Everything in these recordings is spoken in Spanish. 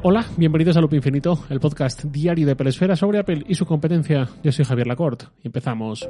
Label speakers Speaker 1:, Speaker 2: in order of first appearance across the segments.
Speaker 1: Hola, bienvenidos a Loop Infinito, el podcast diario de Pelesfera sobre Apple y su competencia. Yo soy Javier Lacorte y empezamos.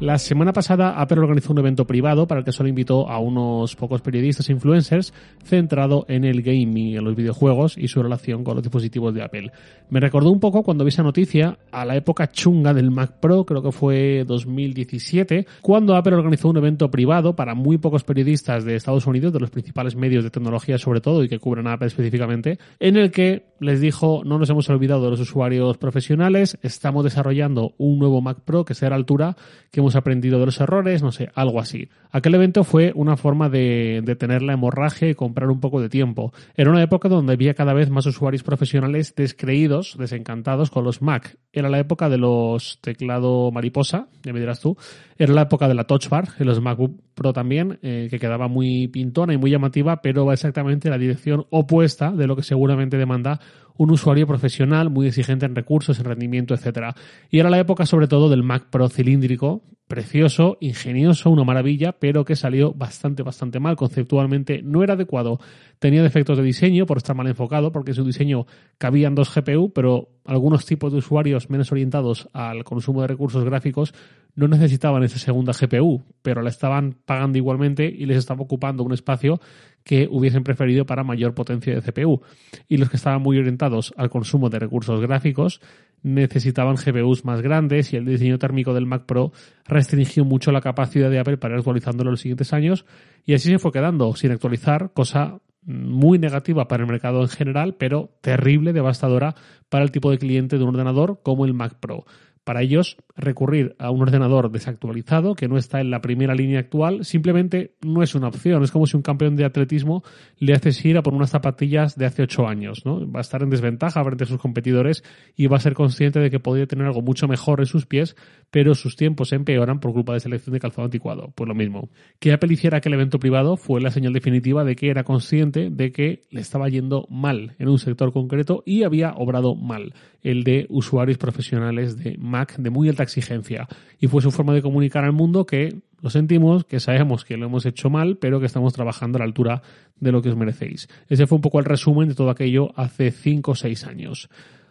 Speaker 1: La semana pasada Apple organizó un evento privado para el que solo invitó a unos pocos periodistas e influencers centrado en el gaming, en los videojuegos y su relación con los dispositivos de Apple. Me recordó un poco cuando vi esa noticia a la época chunga del Mac Pro, creo que fue 2017, cuando Apple organizó un evento privado para muy pocos periodistas de Estados Unidos, de los principales medios de tecnología sobre todo y que cubren Apple específicamente, en el que les dijo no nos hemos olvidado de los usuarios profesionales, estamos desarrollando un nuevo Mac Pro que sea a la altura que aprendido de los errores, no sé, algo así. Aquel evento fue una forma de, de tener la hemorragia y comprar un poco de tiempo. Era una época donde había cada vez más usuarios profesionales descreídos, desencantados con los Mac. Era la época de los teclado mariposa, ya me dirás tú. Era la época de la Touch Bar, en los MacBook Pro también, eh, que quedaba muy pintona y muy llamativa, pero va exactamente en la dirección opuesta de lo que seguramente demanda un usuario profesional muy exigente en recursos, en rendimiento, etcétera. Y era la época sobre todo del Mac Pro cilíndrico, precioso, ingenioso, una maravilla, pero que salió bastante, bastante mal. Conceptualmente no era adecuado. Tenía defectos de diseño por estar mal enfocado, porque su diseño cabía en dos GPU, pero algunos tipos de usuarios menos orientados al consumo de recursos gráficos no necesitaban esa segunda GPU, pero la estaban pagando igualmente y les estaba ocupando un espacio que hubiesen preferido para mayor potencia de CPU. Y los que estaban muy orientados al consumo de recursos gráficos necesitaban GPUs más grandes y el diseño térmico del Mac Pro restringió mucho la capacidad de Apple para ir actualizándolo en los siguientes años y así se fue quedando sin actualizar, cosa muy negativa para el mercado en general, pero terrible, devastadora para el tipo de cliente de un ordenador como el Mac Pro. Para ellos, recurrir a un ordenador desactualizado que no está en la primera línea actual simplemente no es una opción. Es como si un campeón de atletismo le haces ir a por unas zapatillas de hace ocho años. ¿no? Va a estar en desventaja frente a sus competidores y va a ser consciente de que podría tener algo mucho mejor en sus pies, pero sus tiempos empeoran por culpa de selección de calzado anticuado. Pues lo mismo. Que Apple hiciera aquel evento privado fue la señal definitiva de que era consciente de que le estaba yendo mal en un sector concreto y había obrado mal el de usuarios profesionales de De muy alta exigencia. Y fue su forma de comunicar al mundo que lo sentimos, que sabemos que lo hemos hecho mal, pero que estamos trabajando a la altura de lo que os merecéis. Ese fue un poco el resumen de todo aquello hace 5 o 6 años.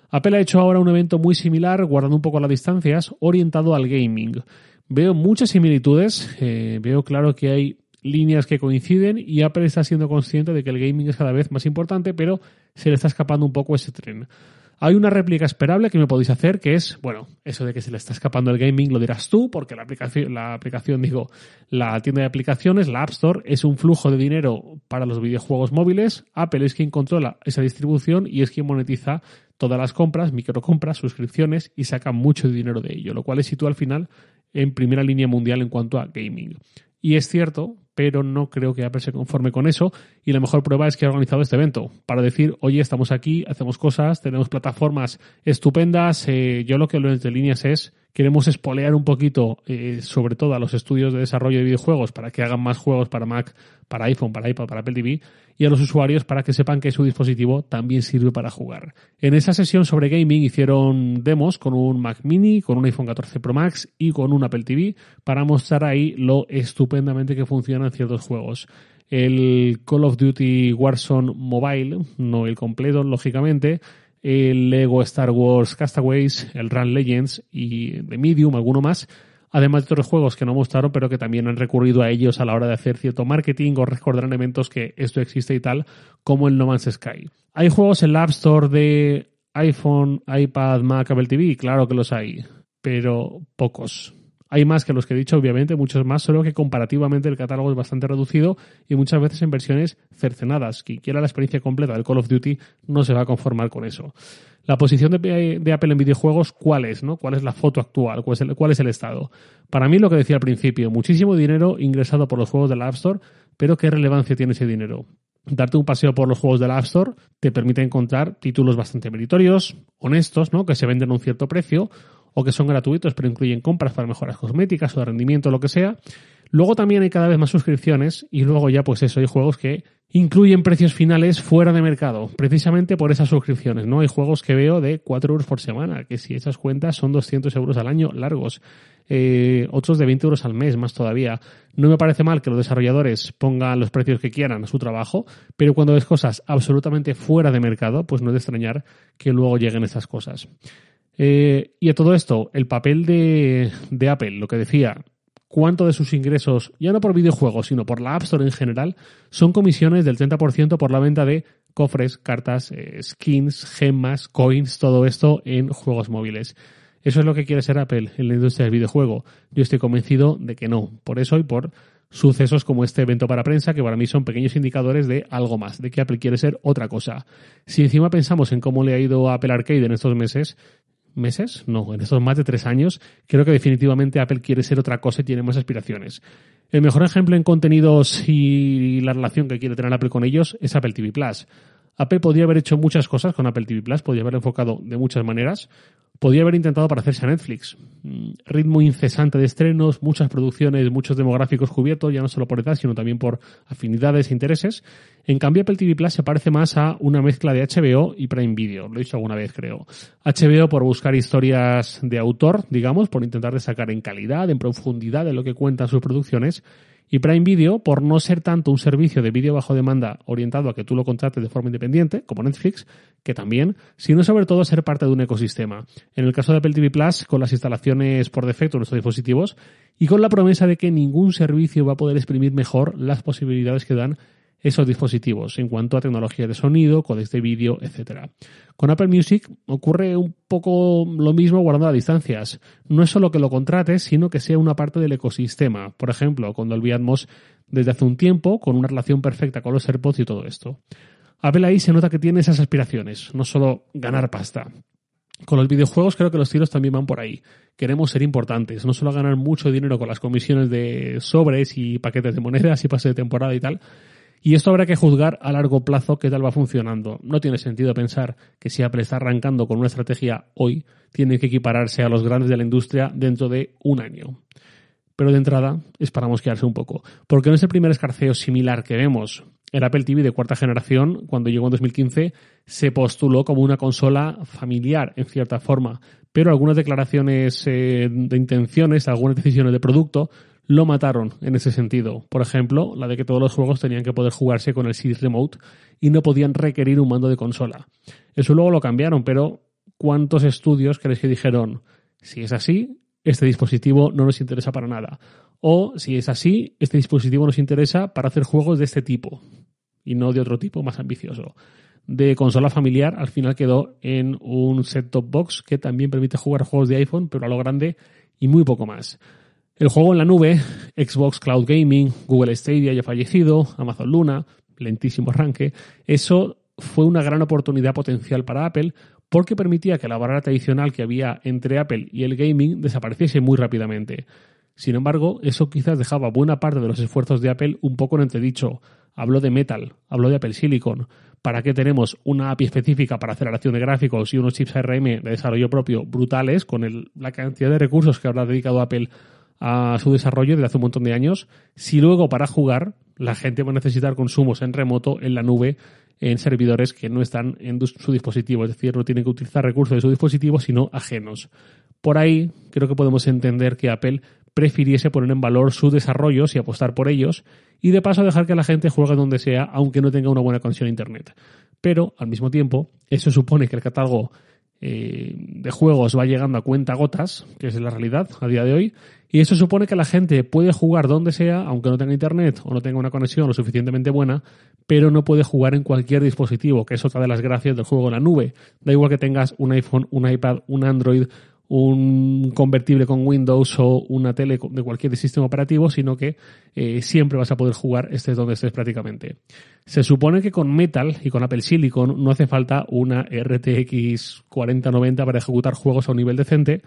Speaker 1: Apple ha hecho ahora un evento muy similar, guardando un poco las distancias, orientado al gaming. Veo muchas similitudes, eh, veo claro que hay líneas que coinciden y Apple está siendo consciente de que el gaming es cada vez más importante, pero se le está escapando un poco ese tren. Hay una réplica esperable que me podéis hacer, que es, bueno, eso de que se le está escapando el gaming lo dirás tú, porque la aplicación, la aplicación, digo, la tienda de aplicaciones, la App Store, es un flujo de dinero para los videojuegos móviles. Apple es quien controla esa distribución y es quien monetiza todas las compras, microcompras, suscripciones y saca mucho dinero de ello, lo cual le sitúa al final en primera línea mundial en cuanto a gaming. Y es cierto, pero no creo que Apple se conforme con eso. Y la mejor prueba es que ha organizado este evento para decir, oye, estamos aquí, hacemos cosas, tenemos plataformas estupendas. Eh, yo lo que lo entre líneas es queremos espolear un poquito, eh, sobre todo a los estudios de desarrollo de videojuegos, para que hagan más juegos para Mac, para iPhone, para iPad, para Apple TV, y a los usuarios para que sepan que su dispositivo también sirve para jugar. En esa sesión sobre gaming hicieron demos con un Mac Mini, con un iPhone 14 Pro Max y con un Apple TV para mostrar ahí lo estupendamente que funcionan ciertos juegos el Call of Duty Warzone Mobile, no el completo, lógicamente, el Lego Star Wars Castaways, el Run Legends y The Medium, alguno más, además de otros juegos que no mostraron, pero que también han recurrido a ellos a la hora de hacer cierto marketing o recordarán eventos que esto existe y tal, como el No Man's Sky. ¿Hay juegos en la App Store de iPhone, iPad, Mac, Apple TV? Claro que los hay, pero pocos. Hay más que los que he dicho, obviamente, muchos más, solo que comparativamente el catálogo es bastante reducido y muchas veces en versiones cercenadas. Quien quiera la experiencia completa del Call of Duty no se va a conformar con eso. La posición de, Apple en videojuegos, ¿cuál es? No? ¿Cuál es la foto actual? ¿Cuál es, el, ¿Cuál es el estado? Para mí, lo que decía al principio, muchísimo dinero ingresado por los juegos de la App Store, pero ¿qué relevancia tiene ese dinero? darte un paseo por los juegos de la App Store te permite encontrar títulos bastante meritorios, honestos, ¿no? que se venden a un cierto precio, o que son gratuitos pero incluyen compras para mejoras cosméticas o de rendimiento, lo que sea. Luego también hay cada vez más suscripciones y luego ya pues eso, hay juegos que incluyen precios finales fuera de mercado, precisamente por esas suscripciones, ¿no? Hay juegos que veo de 4 euros por semana, que si esas cuentas son 200 euros al año largos, eh, otros de 20 euros al mes, más todavía. No me parece mal que los desarrolladores pongan los precios que quieran a su trabajo, pero cuando ves cosas absolutamente fuera de mercado, pues no es de extrañar que luego lleguen estas cosas. Eh, y a todo esto, el papel de, de Apple, lo que decía, cuánto de sus ingresos, ya no por videojuegos, sino por la App Store en general, son comisiones del 30% por la venta de cofres, cartas, eh, skins, gemas, coins, todo esto en juegos móviles. ¿Eso es lo que quiere ser Apple en la industria del videojuego? Yo estoy convencido de que no. Por eso y por sucesos como este evento para prensa, que para mí son pequeños indicadores de algo más, de que Apple quiere ser otra cosa. Si encima pensamos en cómo le ha ido a Apple Arcade en estos meses, meses, no, en estos más de tres años, creo que definitivamente Apple quiere ser otra cosa y tiene más aspiraciones. El mejor ejemplo en contenidos y la relación que quiere tener Apple con ellos es Apple TV Plus. Apple podría haber hecho muchas cosas con Apple TV Plus, podría haber enfocado de muchas maneras, podría haber intentado parecerse a Netflix. Mm, ritmo incesante de estrenos, muchas producciones, muchos demográficos cubiertos, ya no solo por edad, sino también por afinidades e intereses. En cambio, Apple TV Plus se parece más a una mezcla de HBO y Prime Video. Lo he dicho alguna vez, creo. HBO por buscar historias de autor, digamos, por intentar destacar en calidad, en profundidad de lo que cuentan sus producciones y Prime Video, por no ser tanto un servicio de vídeo bajo demanda orientado a que tú lo contrates de forma independiente, como Netflix, que también, sino sobre todo ser parte de un ecosistema. En el caso de Apple TV Plus, con las instalaciones por defecto en nuestros dispositivos y con la promesa de que ningún servicio va a poder exprimir mejor las posibilidades que dan esos dispositivos en cuanto a tecnología de sonido, codecs de vídeo, etc. Con Apple Music ocurre un poco lo mismo guardando las distancias. No es solo que lo contrates, sino que sea una parte del ecosistema. Por ejemplo, con Dolby Atmos desde hace un tiempo, con una relación perfecta con los AirPods y todo esto. Apple ahí se nota que tiene esas aspiraciones, no solo ganar pasta. Con los videojuegos creo que los tiros también van por ahí. Queremos ser importantes, no solo ganar mucho dinero con las comisiones de sobres y paquetes de monedas y pase de temporada y tal, y esto habrá que juzgar a largo plazo qué tal va funcionando. No tiene sentido pensar que si Apple está arrancando con una estrategia hoy, tiene que equipararse a los grandes de la industria dentro de un año. Pero de entrada, esperamos quedarse un poco. Porque no es el primer escarceo similar que vemos. El Apple TV de cuarta generación, cuando llegó en 2015, se postuló como una consola familiar, en cierta forma. Pero algunas declaraciones eh, de intenciones, algunas decisiones de producto, lo mataron en ese sentido. Por ejemplo, la de que todos los juegos tenían que poder jugarse con el Series Remote y no podían requerir un mando de consola. Eso luego lo cambiaron, pero ¿cuántos estudios crees que dijeron, si es así, este dispositivo no nos interesa para nada? O si es así, este dispositivo nos interesa para hacer juegos de este tipo y no de otro tipo más ambicioso. De consola familiar, al final quedó en un set-top box que también permite jugar juegos de iPhone, pero a lo grande y muy poco más. El juego en la nube, Xbox Cloud Gaming, Google Stadia ya fallecido, Amazon Luna, lentísimo arranque, eso fue una gran oportunidad potencial para Apple porque permitía que la barrera tradicional que había entre Apple y el gaming desapareciese muy rápidamente. Sin embargo, eso quizás dejaba buena parte de los esfuerzos de Apple un poco en entredicho. Habló de Metal, habló de Apple Silicon. ¿Para qué tenemos una API específica para aceleración de gráficos y unos chips ARM de desarrollo propio brutales con la cantidad de recursos que habrá dedicado Apple a su desarrollo desde hace un montón de años, si luego para jugar la gente va a necesitar consumos en remoto, en la nube, en servidores que no están en su dispositivo, es decir, no tienen que utilizar recursos de su dispositivo, sino ajenos. Por ahí creo que podemos entender que Apple prefiriese poner en valor sus desarrollos y apostar por ellos, y de paso dejar que la gente juegue donde sea, aunque no tenga una buena conexión a Internet. Pero, al mismo tiempo, eso supone que el catálogo eh, de juegos va llegando a cuenta gotas, que es la realidad a día de hoy, y eso supone que la gente puede jugar donde sea, aunque no tenga internet o no tenga una conexión lo suficientemente buena, pero no puede jugar en cualquier dispositivo, que es otra de las gracias del juego en la nube. Da igual que tengas un iPhone, un iPad, un Android, un convertible con Windows o una tele de cualquier sistema operativo, sino que eh, siempre vas a poder jugar estés donde estés prácticamente. Se supone que con Metal y con Apple Silicon no hace falta una RTX 4090 para ejecutar juegos a un nivel decente.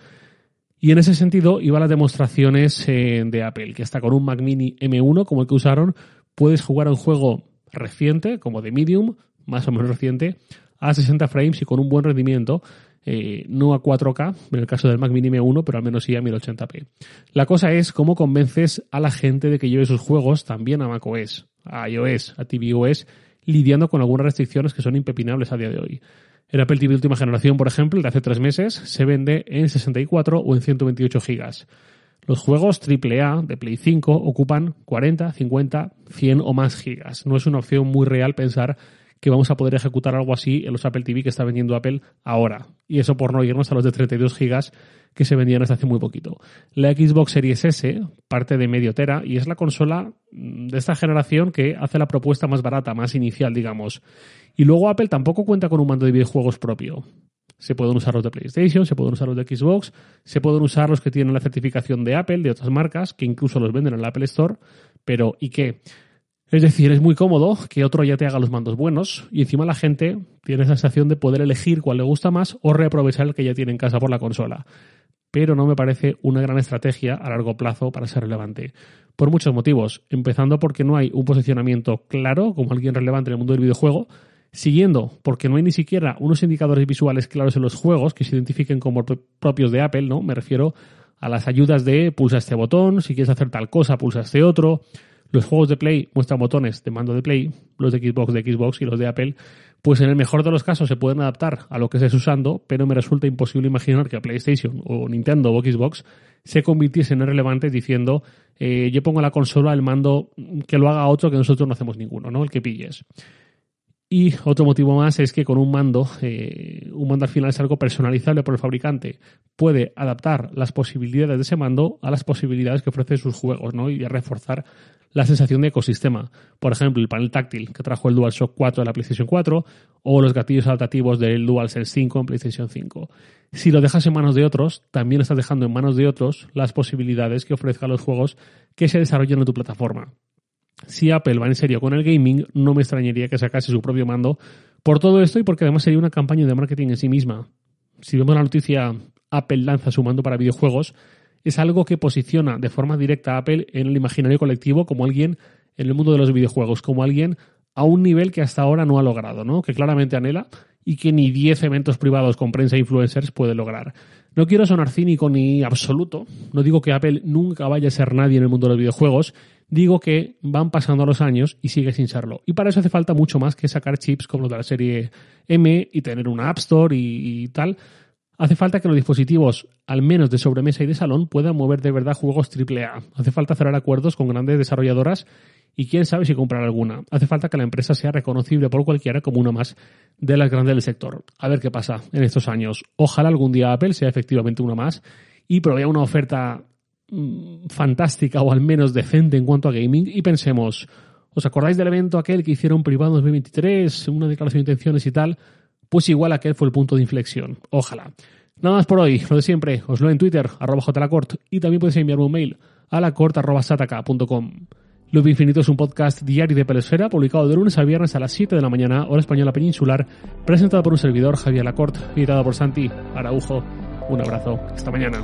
Speaker 1: Y en ese sentido iba las demostraciones eh, de Apple, que hasta con un Mac Mini M1 como el que usaron, puedes jugar a un juego reciente, como de Medium, más o menos reciente, a 60 frames y con un buen rendimiento eh, no a 4K, en el caso del Mac Mini M1, pero al menos sí a 1080p. La cosa es cómo convences a la gente de que lleve sus juegos también a macOS, a iOS, a tvOS, lidiando con algunas restricciones que son impepinables a día de hoy. El Apple TV última generación, por ejemplo, de hace tres meses, se vende en 64 o en 128 gigas. Los juegos AAA de Play 5 ocupan 40, 50, 100 o más gigas. No es una opción muy real pensar que vamos a poder ejecutar algo así en los Apple TV que está vendiendo Apple ahora. Y eso por no irnos a los de 32 gigas que se vendían hasta hace muy poquito. La Xbox Series S parte de medio tera y es la consola mm, de esta generación que hace la propuesta más barata, más inicial, digamos. Y luego Apple tampoco cuenta con un mando de videojuegos propio. Se pueden usar los de PlayStation, se pueden usar los de Xbox, se pueden usar los que tienen la certificación de Apple, de otras marcas, que incluso los venden en el Apple Store, pero ¿y qué? Es decir, es muy cómodo que otro ya te haga los mandos buenos y encima la gente tiene esa sensación de poder elegir cuál le gusta más o reaprovechar el que ya tiene en casa por la consola. Pero no me parece una gran estrategia a largo plazo para ser relevante. Por muchos motivos, empezando porque no hay un posicionamiento claro como alguien relevante en el mundo del videojuego, Siguiendo, porque no hay ni siquiera unos indicadores visuales claros en los juegos que se identifiquen como propios de Apple, ¿no? Me refiero a las ayudas de pulsa este botón, si quieres hacer tal cosa, pulsa este otro. Los juegos de Play muestran botones de mando de Play, los de Xbox de Xbox y los de Apple, pues en el mejor de los casos se pueden adaptar a lo que estés usando, pero me resulta imposible imaginar que a PlayStation o Nintendo o Xbox se convirtiesen en relevantes diciendo eh, yo pongo la consola el mando que lo haga otro que nosotros no hacemos ninguno, ¿no? El que pilles. Y otro motivo más es que con un mando, eh, un mando al final es algo personalizable por el fabricante. Puede adaptar las posibilidades de ese mando a las posibilidades que ofrecen sus juegos, ¿no? Y reforzar la sensación de ecosistema. Por ejemplo, el panel táctil que trajo el DualShock 4 de la PlayStation 4 o los gatillos adaptativos del DualSense 5 en PlayStation 5. Si lo dejas en manos de otros, también estás dejando en manos de otros las posibilidades que ofrezcan los juegos que se desarrollen en tu plataforma si Apple va en serio con el gaming, no me extrañaría que sacase su propio mando por todo esto y porque además sería una campaña de marketing en sí misma. Si vemos la noticia Apple lanza su mando para videojuegos, es algo que posiciona de forma directa a Apple en el imaginario colectivo como alguien en el mundo de los videojuegos, como alguien a un nivel que hasta ahora no ha logrado, ¿no? Que claramente anhela y que ni 10 eventos privados con prensa e influencers puede lograr. No quiero sonar cínico ni absoluto, no digo que Apple nunca vaya a ser nadie en el mundo de los videojuegos, digo que van pasando los años y sigue sin serlo. Y para eso hace falta mucho más que sacar chips como los de la serie M y tener una App Store y, tal. Hace falta que los dispositivos, al menos de sobremesa y de salón, puedan mover de verdad juegos AAA. Hace falta cerrar acuerdos con grandes desarrolladoras y quién sabe si comprar alguna. Hace falta que la empresa sea reconocible por cualquiera como una más de las grandes del sector. A ver qué pasa en estos años. Ojalá algún día Apple sea efectivamente una más y provea una oferta Mm, fantástica o al menos decente en cuanto a gaming y pensemos, ¿os acordáis del evento aquel que hicieron privado en 2023, una declaración de intenciones y tal? Pues igual aquel fue el punto de inflexión. Ojalá. Nada más por hoy, lo de siempre, os lo en Twitter, arroba jlacort, y también podéis enviarme un mail a lacort.sataka.com. Loop Infinito es un podcast diario de Pelesfera, publicado de lunes a viernes a las 7 de la mañana, hora española peninsular, presentado por un servidor, Javier Lacort, editado por Santi Araujo. Un abrazo, hasta mañana.